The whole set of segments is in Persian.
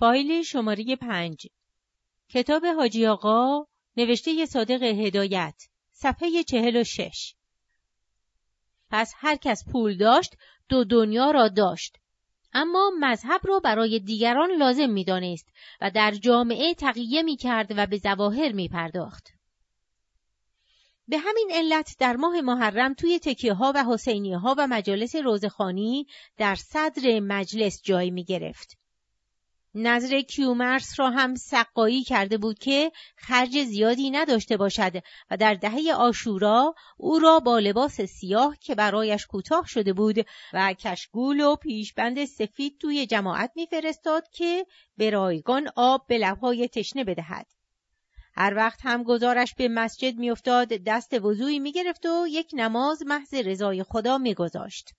فایل شماره پنج کتاب حاجی آقا نوشته صادق هدایت صفحه چهل و شش پس هر کس پول داشت دو دنیا را داشت اما مذهب را برای دیگران لازم می‌دانست و در جامعه تقیه می کرد و به زواهر می پرداخت. به همین علت در ماه محرم توی تکیه ها و حسینیه ها و مجالس روزخانی در صدر مجلس جای می گرفت. نظر کیومرس را هم سقایی کرده بود که خرج زیادی نداشته باشد و در دهه آشورا او را با لباس سیاه که برایش کوتاه شده بود و کشگول و پیشبند سفید توی جماعت میفرستاد که به رایگان آب به لبهای تشنه بدهد. هر وقت هم گزارش به مسجد میافتاد دست وضوعی می‌گرفت و یک نماز محض رضای خدا میگذاشت.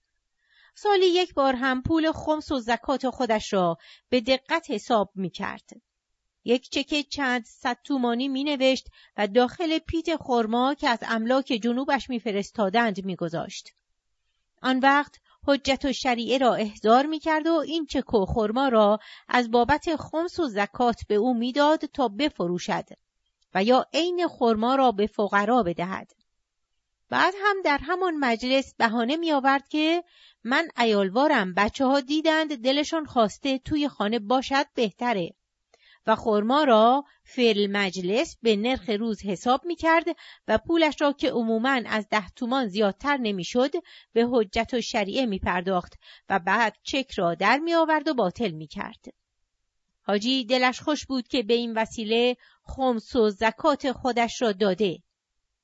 سالی یک بار هم پول خمس و زکات خودش را به دقت حساب می کرد. یک چکه چند صد تومانی می نوشت و داخل پیت خرما که از املاک جنوبش می فرستادند می گذاشت. آن وقت حجت و شریعه را احضار می کرد و این چک و خرما را از بابت خمس و زکات به او می‌داد تا بفروشد و یا عین خرما را به فقرا بدهد. بعد هم در همان مجلس بهانه می آورد که من ایالوارم بچه ها دیدند دلشان خواسته توی خانه باشد بهتره و خورما را فعل مجلس به نرخ روز حساب می کرد و پولش را که عموماً از ده تومان زیادتر نمی‌شد به حجت و شریعه می پرداخت و بعد چک را در می آورد و باطل می کرد. حاجی دلش خوش بود که به این وسیله خمس و زکات خودش را داده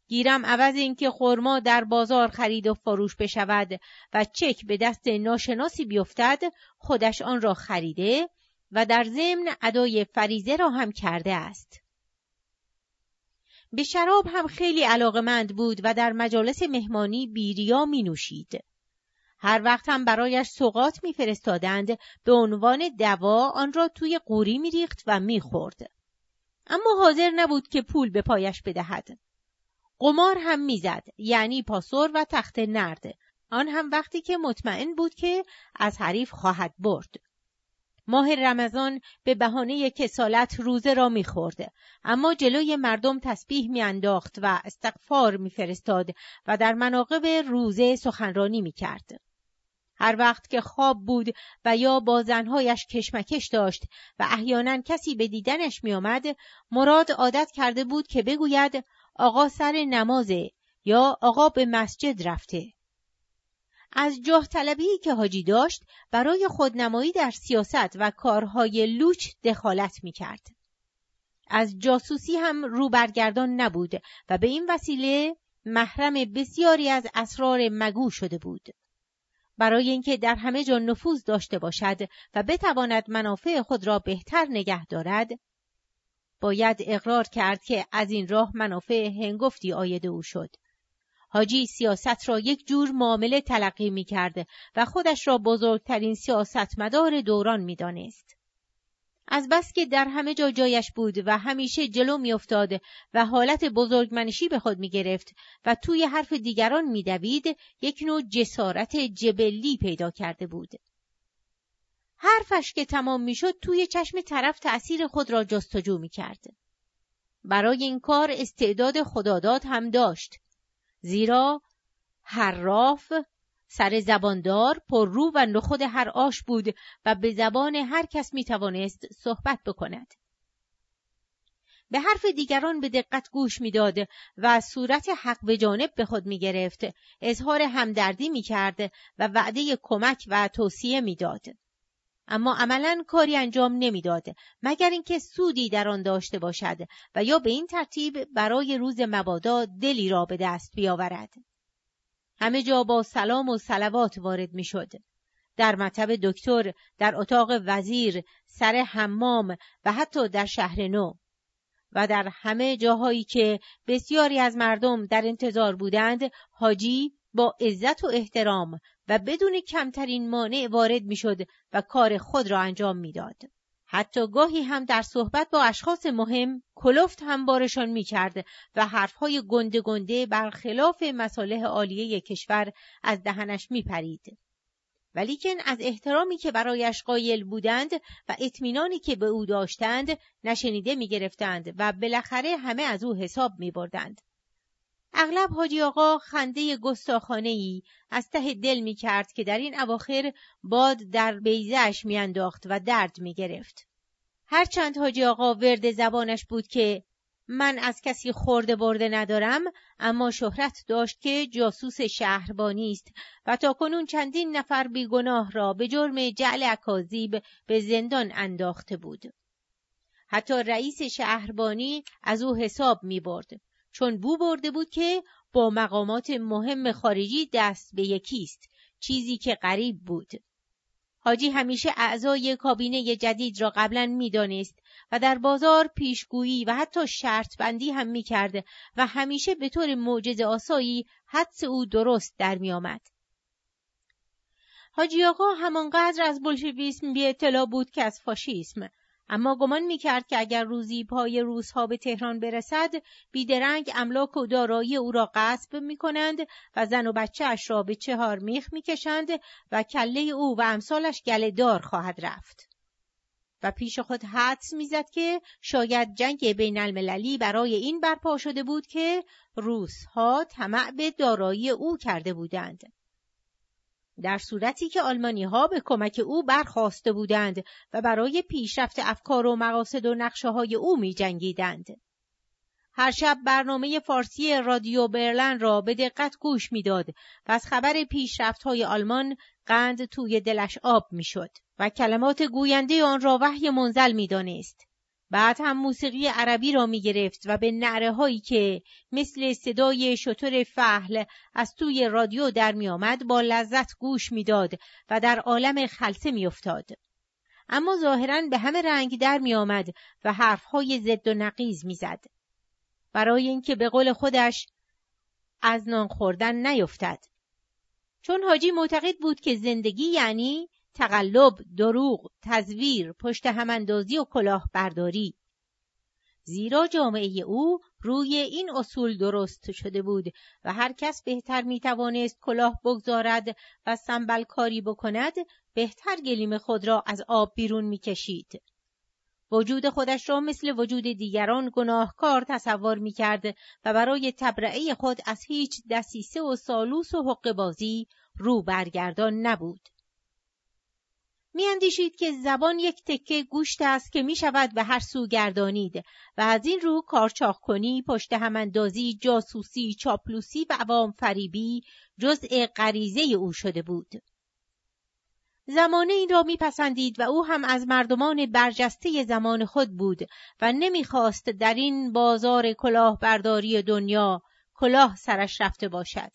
گیرم عوض اینکه خرما در بازار خرید و فروش بشود و چک به دست ناشناسی بیفتد خودش آن را خریده و در ضمن ادای فریزه را هم کرده است. به شراب هم خیلی علاقمند بود و در مجالس مهمانی بیریا می نوشید. هر وقت هم برایش سوقات میفرستادند به عنوان دوا آن را توی قوری میریخت و می‌خورد اما حاضر نبود که پول به پایش بدهد قمار هم می‌زد یعنی پاسور و تخت نرد. آن هم وقتی که مطمئن بود که از حریف خواهد برد. ماه رمضان به بهانه کسالت روزه را می‌خورد. اما جلوی مردم تسبیح میانداخت و استغفار میفرستاد و در مناقب روزه سخنرانی می‌کرد. هر وقت که خواب بود و یا با زنهایش کشمکش داشت و احیانا کسی به دیدنش میآمد مراد عادت کرده بود که بگوید آقا سر نمازه یا آقا به مسجد رفته. از جاه طلبی که حاجی داشت برای خودنمایی در سیاست و کارهای لوچ دخالت می کرد. از جاسوسی هم روبرگردان نبود و به این وسیله محرم بسیاری از اسرار مگو شده بود. برای اینکه در همه جا نفوذ داشته باشد و بتواند منافع خود را بهتر نگه دارد باید اقرار کرد که از این راه منافع هنگفتی آید او شد. حاجی سیاست را یک جور معامله تلقی می کرد و خودش را بزرگترین سیاستمدار دوران می دانست. از بس که در همه جا جایش بود و همیشه جلو میافتاد و حالت بزرگمنشی به خود می گرفت و توی حرف دیگران میدوید یک نوع جسارت جبلی پیدا کرده بود. حرفش که تمام می‌شد توی چشم طرف تأثیر خود را جستجو می کرد. برای این کار استعداد خداداد هم داشت. زیرا حراف سر زباندار پر رو و نخود هر آش بود و به زبان هر کس می توانست صحبت بکند. به حرف دیگران به دقت گوش می‌داد و صورت حق به جانب به خود می گرفت، اظهار همدردی می کرد و وعده کمک و توصیه می‌داد. اما عملا کاری انجام نمی‌داد مگر اینکه سودی در آن داشته باشد و یا به این ترتیب برای روز مبادا دلی را به دست بیاورد. همه جا با سلام و سلوات وارد می‌شد. در مطب دکتر در اتاق وزیر سر حمام و حتی در شهر نو. و در همه جاهایی که بسیاری از مردم در انتظار بودند حاجی با عزت و احترام و بدون کمترین مانع وارد می‌شد و کار خود را انجام می‌داد. حتی گاهی هم در صحبت با اشخاص مهم کلفت هم بارشان می‌کرد و حرفهای گنده گنده برخلاف مصالح عالیه کشور از دهنش میپرید. ولیکن از احترامی که برایش قایل بودند و اطمینانی که به او داشتند نشنیده می‌گرفتند و بالاخره همه از او حساب میبردند اغلب حاجی آقا خنده گستاخانه ای از ته دل می کرد که در این اواخر باد در بیزش میانداخت و درد می گرفت. هرچند حاجی آقا ورد زبانش بود که من از کسی خورده برده ندارم اما شهرت داشت که جاسوس شهربانی است و تا کنون چندین نفر بیگناه را به جرم جعل اکاذیب به زندان انداخته بود. حتی رئیس شهربانی از او حساب می برد چون بو برده بود که با مقامات مهم خارجی دست به یکیست چیزی که غریب بود. حاجی همیشه اعضای کابینه جدید را قبلا می‌دانست و در بازار پیشگویی و حتی شرط بندی هم می و همیشه به طور معجز آسایی حدس او درست در می آمد. حاجی آقا همانقدر از بلشویسم بی اطلاع بود که از فاشیسم اما گمان می‌کرد که اگر روزی پای روزها به تهران برسد بیدرنگ املاک و دارایی او را غصب می‌کنند و زن و بچه اش را به چهار میخ می‌کشند و کله او و امثالش گله دار خواهد رفت. و پیش خود حدس می‌زد که شاید جنگ بین المللی برای این برپا شده بود که روسها طمع به دارایی او کرده بودند. در صورتی که آلمانی ها به کمک او برخواسته بودند و برای پیشرفت افکار و مقاصد و نقشه های او می جنگیدند. هر شب برنامه فارسی رادیو برلن را به دقت گوش می‌داد و از خبر پیشرفت های آلمان قند توی دلش آب می‌شد و کلمات گوینده آن را وحی منزل می‌دانست. بعد هم موسیقی عربی را می گرفت و به نعره هایی که مثل صدای شطور فهل از توی رادیو در می آمد با لذت گوش می‌داد و در عالم خلصه می افتاد. اما ظاهرا به همه رنگ در می آمد و حرفهای ضد و نقیز می‌زد. برای اینکه به قول خودش از نان خوردن نیفتد. چون حاجی معتقد بود که زندگی یعنی تقلب، دروغ، تزویر، پشت هماندازی و کلاهبرداری. زیرا جامعه او روی این اصول درست شده بود و هر کس بهتر می توانست کلاه بگذارد و سنبل کاری بکند بهتر گلیم خود را از آب بیرون می کشید. وجود خودش را مثل وجود دیگران گناهکار تصور می کرد و برای تبرعه خود از هیچ دسیسه و سالوس و حق بازی رو برگردان نبود. میاندیشید که زبان یک تکه گوشت است که می شود به هر سو گردانید و از این رو کارچاخ کنی، پشت هماندازی، جاسوسی، چاپلوسی و عوام فریبی جزء غریزه او شده بود. زمانه این را میپسندید و او هم از مردمان برجسته زمان خود بود و نمی‌خواست در این بازار کلاهبرداری دنیا کلاه سرش رفته باشد.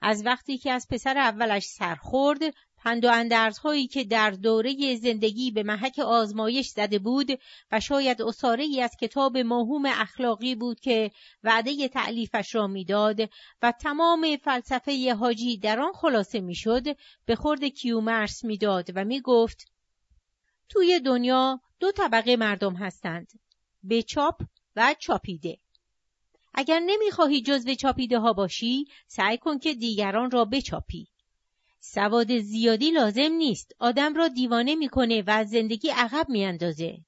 از وقتی که از پسر اولش سرخورد پند و اندرزهایی که در دوره زندگی به محک آزمایش زده بود و شاید اصاره ای از کتاب موهوم اخلاقی بود که وعده تعلیفش را می‌داد و تمام فلسفه حاجی در آن خلاصه می‌شد به خورد کیومرس می‌داد و می‌گفت توی دنیا دو طبقه مردم هستند به چاپ و چاپیده. اگر نمی‌خواهی جزو چاپیده ها باشی سعی کن که دیگران را بچاپی. سواد زیادی لازم نیست. آدم را دیوانه می‌کنه و از زندگی عقب میاندازه.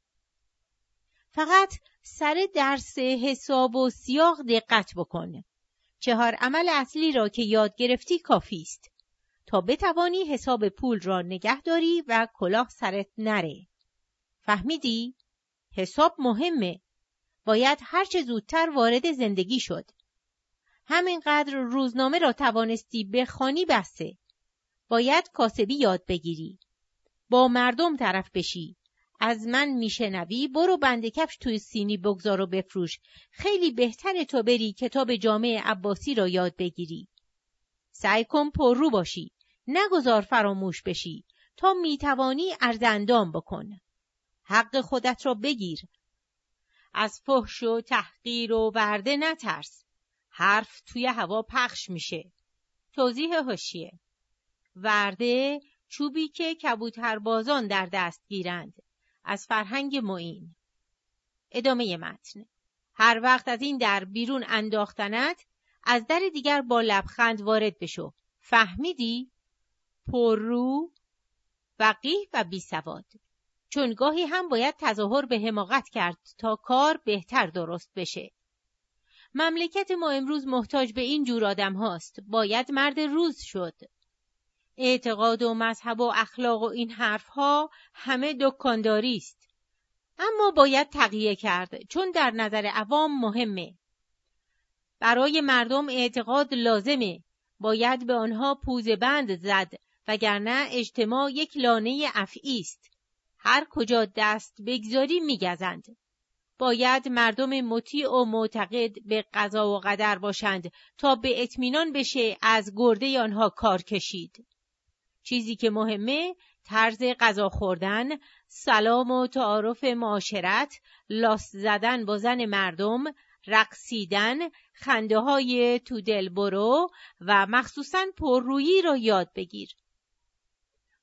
فقط سر درس حساب و سیاق دقت بکن. چهار عمل اصلی را که یاد گرفتی کافی است. تا بتوانی حساب پول را نگه داری و کلاه سرت نره. فهمیدی؟ حساب مهمه. باید هرچه زودتر وارد زندگی شد. همینقدر روزنامه را توانستی بخوانی بسته. باید کاسبی یاد بگیری. با مردم طرف بشی. از من میشنوی برو بند کفش توی سینی بگذار و بفروش. خیلی بهتر تو بری کتاب جامعه عباسی را یاد بگیری. سعی کن پررو باشی. نگذار فراموش بشی. تا می‌توانی ارزندام بکن. حق خودت را بگیر. از فحش و تحقیر و ورده نترس. حرف توی هوا پخش میشه. توضیح هوشیه ورده چوبی که کبوتربازان در دست گیرند. از فرهنگ معین. ادامه متن. هر وقت از این در بیرون انداختنت از در دیگر با لبخند وارد بشو. فهمیدی؟ پررو وقیح و بیسواد. چون گاهی هم باید تظاهر به حماقت کرد تا کار بهتر درست بشه. مملکت ما امروز محتاج به این جور آدم هاست. باید مرد روز شد. اعتقاد و مذهب و اخلاق و این حرفها همه دکانداری است. اما باید تقیه کرد چون در نظر عوام مهمه. برای مردم اعتقاد لازمه. باید به آنها پوزه بند زد وگرنه اجتماع یک لانه افعی است. هر کجا دست بگذاری میگزند. باید مردم مطیع و معتقد به قضا و قدر باشند تا به اطمینان بشه از گرده آنها کار کشید. چیزی که مهمه طرز غذا خوردن، سلام و تعارف معاشرت، لاس زدن با زن مردم، رقصیدن، خنده های تو دل برو و مخصوصا پررویی را یاد بگیر.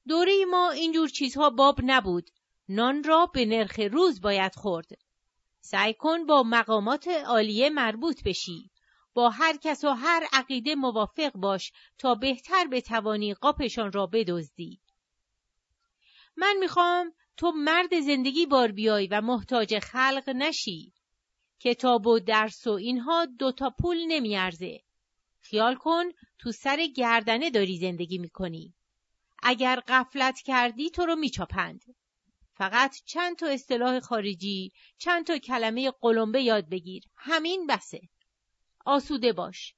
دوره ما اینجور چیزها باب نبود. نان را به نرخ روز باید خورد. سعی کن با مقامات عالیه مربوط بشی. با هر کس و هر عقیده موافق باش تا بهتر بتوانی قاپشان را بدزدی. من می‌خوام تو مرد زندگی بار بیای و محتاج خلق نشی. کتاب و درس و اینها دوتا پول نمیارزه. خیال کن تو سر گردنه داری زندگی می‌کنی. اگر قفلت کردی تو رو میچاپند. فقط چند تا اصطلاح خارجی، چند تا کلمه قلمبه یاد بگیر. همین بسه. آسوده باش.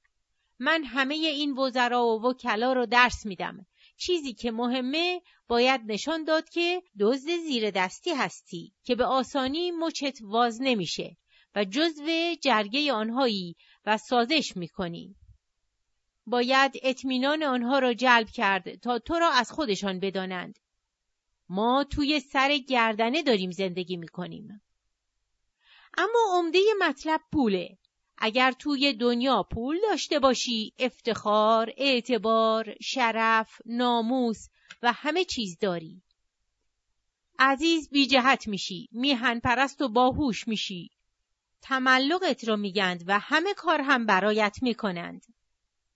من همه این وزرا و وکلا رو درس میدم. چیزی که مهمه باید نشان داد که دزد زیر دستی هستی که به آسانی مچت واز نمیشه و جزو جرگه آنهایی و سازش می‌کنی. باید اطمینان آنها را جلب کرد تا تو را از خودشان بدانند. ما توی سر گردنه داریم زندگی می‌کنیم. اما عمده مطلب پوله. اگر توی دنیا پول داشته باشی افتخار، اعتبار، شرف، ناموس و همه چیز داری. عزیز بی جهت میشی، میهن پرست و باهوش میشی. تملقت رو میگند و همه کار هم برایت می‌کنند.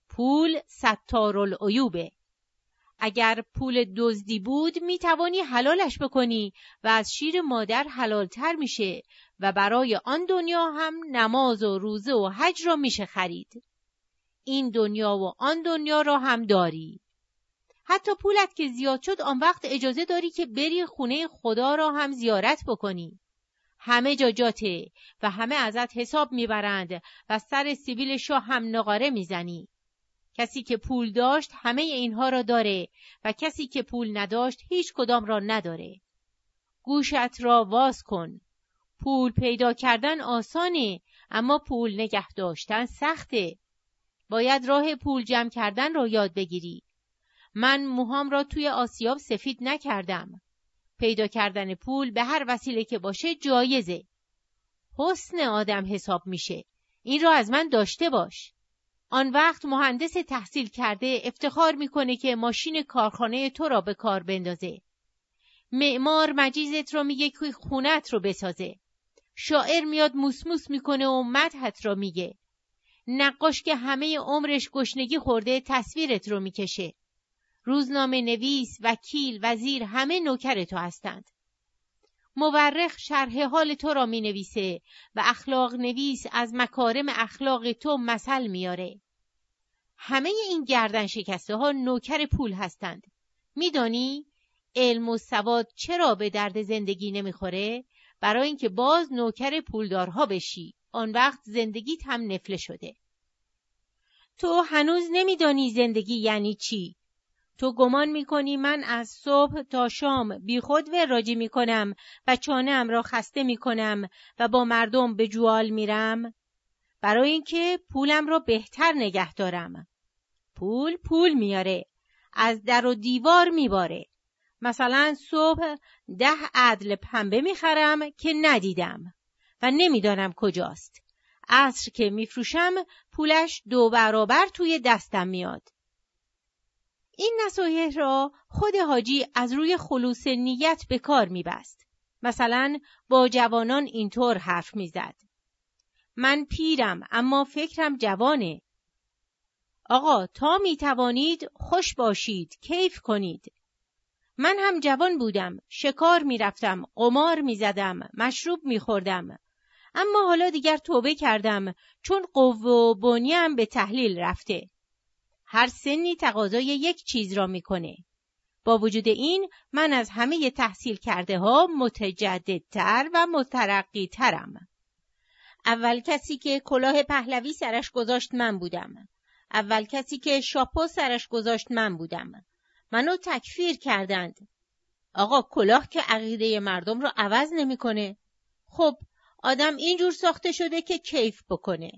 پول ستار العیوبه. اگر پول دزدی بود می توانی حلالش بکنی و از شیر مادر حلالتر میشه و برای آن دنیا هم نماز و روزه و حج را میشه خرید. این دنیا و آن دنیا را هم داری. حتی پولت که زیاد شد آن وقت اجازه داری که بری خونه خدا را هم زیارت بکنی. همه جا جاته و همه ازت حساب می‌برند و سر سیبیل شاه هم نقاره می‌زنی. کسی که پول داشت همه اینها را داره و کسی که پول نداشت هیچ کدام را نداره. گوشت را واز کن. پول پیدا کردن آسانه اما پول نگه داشتن سخته. باید راه پول جمع کردن را یاد بگیری. من موهام را توی آسیاب سفید نکردم. پیدا کردن پول به هر وسیله که باشه جایزه. حسن آدم حساب میشه. این را از من داشته باش. آن وقت مهندس تحصیل کرده افتخار می‌کنه که ماشین کارخانه تو را به کار بندازه. معمار مجیزت رو میگه که خونت رو بسازه. شاعر میاد موسموس می‌کنه و مدحت را میگه. نقاش که همه عمرش گشنگی خورده تصویرت رو می‌کشه. روزنامه نویس، وکیل، وزیر همه نوکر تو هستند. مورخ شرح حال تو را می نویسه و اخلاق نویس از مکارم اخلاق تو مثل میاره. همه این گردن شکسته ها نوکر پول هستند. میدانی علم و سواد چرا به درد زندگی نمی‌خوره؟ برای اینکه باز نوکر پولدارها بشی. آن وقت زندگیت هم نفله شده. تو هنوز نمیدانی زندگی یعنی چی؟ تو گمان می‌کنی من از صبح تا شام بیخود وراجی می‌کنم و چانه را خسته می‌کنم و با مردم به جوال میرم؟ برای اینکه پولم را بهتر نگه دارم. پول پول میاره. از در و دیوار میباره. مثلا صبح ده عدل پنبه می‌خرم که ندیدم و نمی‌دانم کجاست. عصر که میفروشم پولش دو برابر توی دستم میاد. این نصایح را خود حاجی از روی خلوص نیت به کار میبست. مثلا با جوانان اینطور حرف می‌زد. من پیرم اما فکرم جوانه. آقا تا می توانید خوش باشید کیف کنید من هم جوان بودم شکار می‌رفتم قمار می‌زدم مشروب میخوردم اما حالا دیگر توبه کردم چون قوه و بنیم به تحلیل رفته هر سنی تقاضای یک چیز را می‌کنه با وجود این من از همه تحصیل کرده ها متجددتر و مترقی ترم. اول کسی که کلاه پهلوی سرش گذاشت من بودم. اول کسی که شاپو سرش گذاشت من بودم. منو تکفیر کردند. آقا کلاه که عقیده مردم رو عوض نمی‌کنه. خب آدم اینجور ساخته شده که کیف بکنه.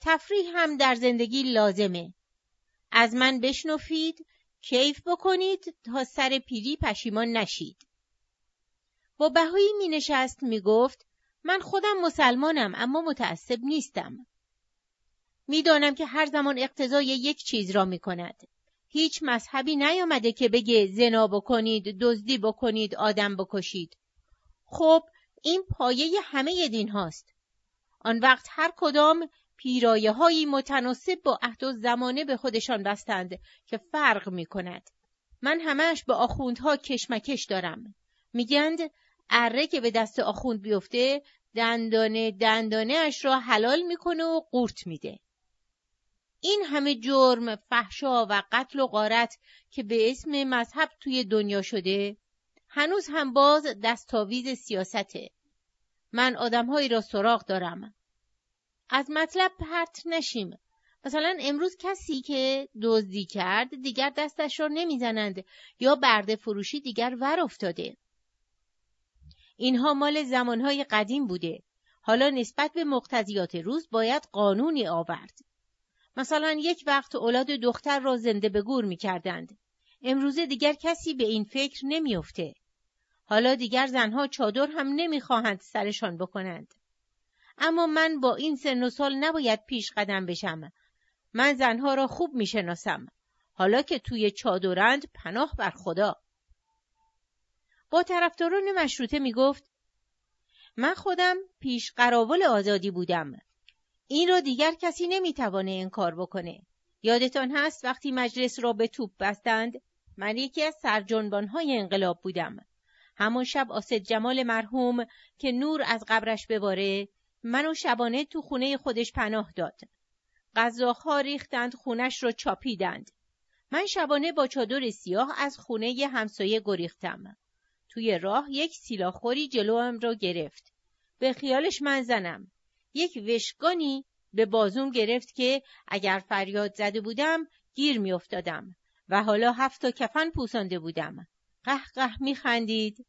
تفریح هم در زندگی لازمه. از من بشنفید کیف بکنید تا سر پیری پشیمان نشید. با بهایی می نشست می گفت من خودم مسلمانم اما متعصب نیستم. می‌دانم که هر زمان اقتضای یک چیز را می کند. هیچ مذهبی نیامده که بگه زنا بکنید، دزدی بکنید، آدم بکشید. خب این پایه همه دین هاست. آن وقت هر کدام پیرایه هایی متناسب با عهد و زمانه به خودشان بستند که فرق می کند. من همش به آخوندها کشمکش دارم. میگند اره که به دست آخوند بیفته دندانه دندانه اش را حلال می‌کنه و قورت میده. این همه جرم، فحشا و قتل و غارت که به اسم مذهب توی دنیا شده هنوز هم باز دستاویز سیاسته. من آدمهایی را سراغ دارم. از مطلب پرت نشیم. مثلا امروز کسی که دزدی کرد دیگر دستش را نمی‌زنند یا برده فروشی دیگر ور افتاده. اینها مال زمانهای قدیم بوده. حالا نسبت به مقتضیات روز باید قانونی آورد. مثلا یک وقت اولاد دختر را زنده به گور می کردند. امروزه دیگر کسی به این فکر نمیافته. حالا دیگر زنها چادر هم نمی‌خواهند سرشان بکنند. اما من با این سن و سال نباید پیش قدم بشم. من زنها را خوب می‌شناسم. حالا که توی چادرند پناه بر خدا. با طرفداران مشروطه می‌گفت من خودم پیش قراول آزادی بودم. این را دیگر کسی نمی‌توانه این کار بکنه. یادتان هست وقتی مجلس را به توپ بستند من یکی از سرجنبانهای انقلاب بودم. همون شب آسد جمال مرحوم که نور از قبرش بباره منو شبانه تو خونه خودش پناه داد. غذاها ریختند خونش رو چاپیدند. من شبانه با چادر سیاه از خونه همسایه گریختم. توی راه یک سیلاخوری جلوم را گرفت. به خیالش من زنم. یک وشگانی به بازوم گرفت که اگر فریاد زده بودم گیر میافتادم و حالا هفت تا کفن پوسانده بودم. قه قه میخندید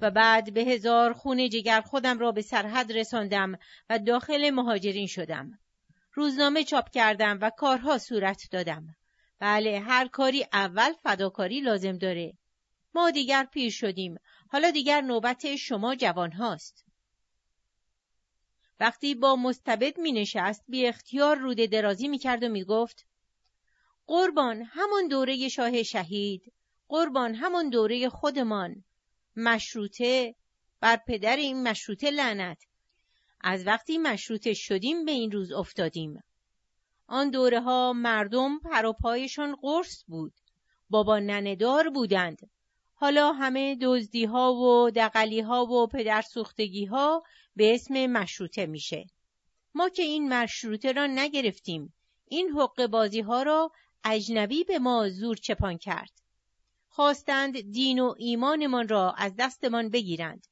و بعد به هزار خون جگر خودم را به سرحد رساندم و داخل مهاجرین شدم. روزنامه چاپ کردم و کارها صورت دادم. بله هر کاری اول فداکاری لازم داره. ما دیگر پیر شدیم. حالا دیگر نوبت شما جوان هاست. وقتی با مستبد می نشست بی اختیار روده درازی می کرد و می گفت قربان همون دوره شاه شهید قربان همون دوره خودمان. مشروطه بر پدر این مشروطه لعنت. از وقتی مشروطه شدیم به این روز افتادیم. آن دوره ها مردم پروپایشان قرص بود. بابا نندار بودند. حالا همه دزدی ها و دقلی ها و پدر ها به اسم مشروطه میشه ما که این مشروطه را نگرفتیم این حق بازی ها را اجنبی به ما زور چپان کرد خواستند دین و ایمانمان را از دستمان بگیرند.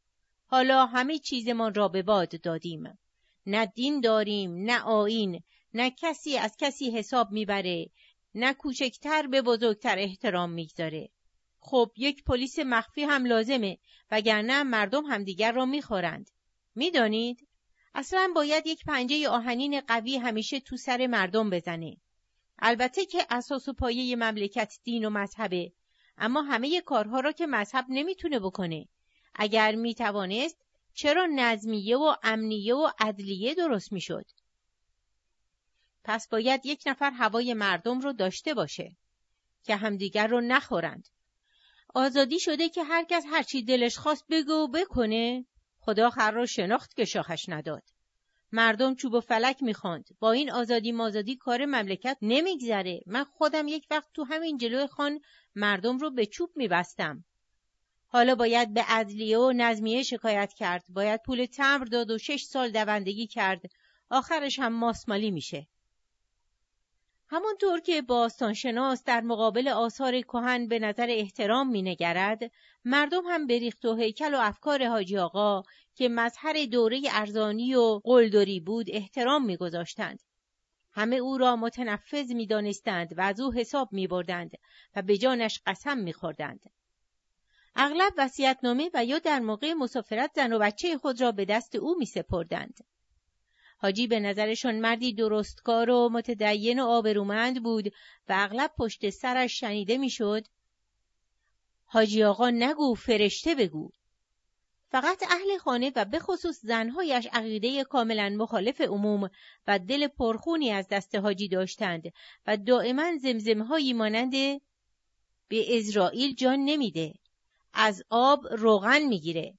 حالا همه چیزمان را به باد دادیم. نه دین داریم، نه آین، نه کسی از کسی حساب می‌بره، نه کوچکتر به بزرگتر احترام می‌گذاره. خب یک پلیس مخفی هم لازمه وگرنه مردم همدیگر را می‌خورند. می‌دانید؟ اصلا باید یک پنجه آهنین قوی همیشه تو سر مردم بزنه. البته که اساس و پایه مملکت دین و مذهبه اما همه کارها را که مذهب نمی‌تونه بکنه اگر می‌توانست چرا نظمیه و امنیه و عدلیه درست می‌شد پس باید یک نفر هوای مردم رو داشته باشه که همدیگر رو نخورند آزادی شده که هرکس هرچی دلش خواست بگو و بکنه خدا خر رو شناخت که شاخش نداد. مردم چوب و فلک می‌خواند. با این آزادی مازادی کار مملکت نمیگذره. من خودم یک وقت تو همین جلوی خان مردم رو به چوب میبستم. حالا باید به عدلیه و نظمیه شکایت کرد. باید پول تمر داد و شش سال دوندگی کرد. آخرش هم ماسمالی میشه. همونطور که باستانشناس در مقابل آثار کهن به نظر احترام مینگرد مردم هم به ریخت و هیکل و افکار حاجی آقا که مظهر دوره ارزانی و قلدری بود احترام میگذاشتند. همه او را متنفذ می‌دانستند و از او حساب میبردند و به جانش قسم میخوردند. اغلب وصیت‌نامه و یا در موقع مسافرت زن و بچه خود را به دست او میسپردند. حاجی به نظرشان مردی درستکار و متدین و آبرومند بود و اغلب پشت سرش شنیده می‌شد. حاجی آقا نگو فرشته بگو. فقط اهل خانه و به خصوص زنهایش عقیده کاملا مخالف عموم و دل پرخونی از دست حاجی داشتند و دائما زمزمهایی مانند به اسرائیل جان نمیده از آب روغن می‌گیره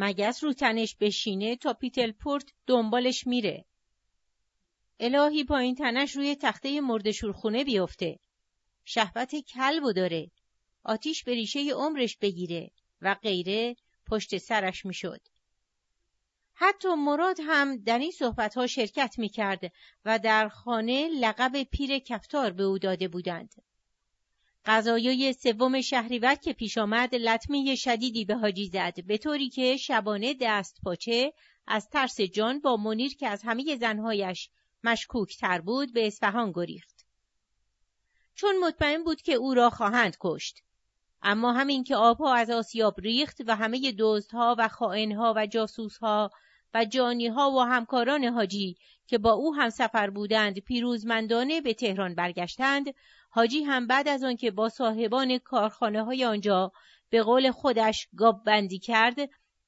مگس رو تنش بشینه تا پیتل پورت دنبالش میره الهی پایین تنش روی تخته مرد شورخونه بیفته شهبت کلبو داره آتیش به ریشه عمرش بگیره و غیره پشت سرش می‌شد. حتی مراد هم در این صحبتها شرکت می‌کرد و در خانه لقب پیر کفتار به او داده بودند. قضایای سوم شهریور که پیش آمد لطمه شدیدی به حاجی زد به طوری که شبانه دست پاچه از ترس جان با منیر که از همه زنهایش مشکوک تر بود به اصفهان گریخت. چون مطمئن بود که او را خواهند کشت. اما همین که آبها از آسیاب ریخت و همه دزدها و خائنها و جاسوسها و جانیها و همکاران حاجی که با او هم سفر بودند پیروزمندانه به تهران برگشتند حاجی هم بعد از آنکه با صاحبان کارخانه های آنجا به قول خودش گاب بندی کرد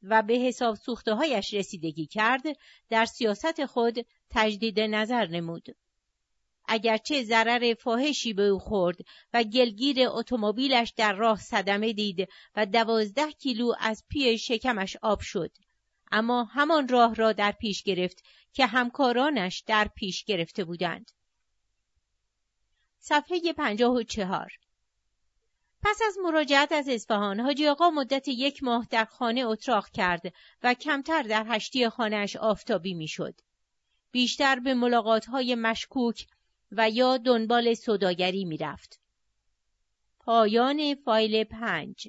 و به حساب سوخته هایش رسیدگی کرد در سیاست خود تجدید نظر نمود. اگرچه ضرر فاحشی به او خورد و گلگیر اتومبیلش در راه صدمه دید و دوازده کیلو از پی شکمش آب شد اما همان راه را در پیش گرفت که همکارانش در پیش گرفته بودند صفحه پنجاه و چهار پس از مراجعت از اصفهان حاجی آقا مدت یک ماه در خانه اتراق کرد و کمتر در هشتی خانهاش آفتابی می‌شد. بیشتر به ملاقاتهای مشکوک و یا دنبال صداگری می‌رفت. پایان فایل پنج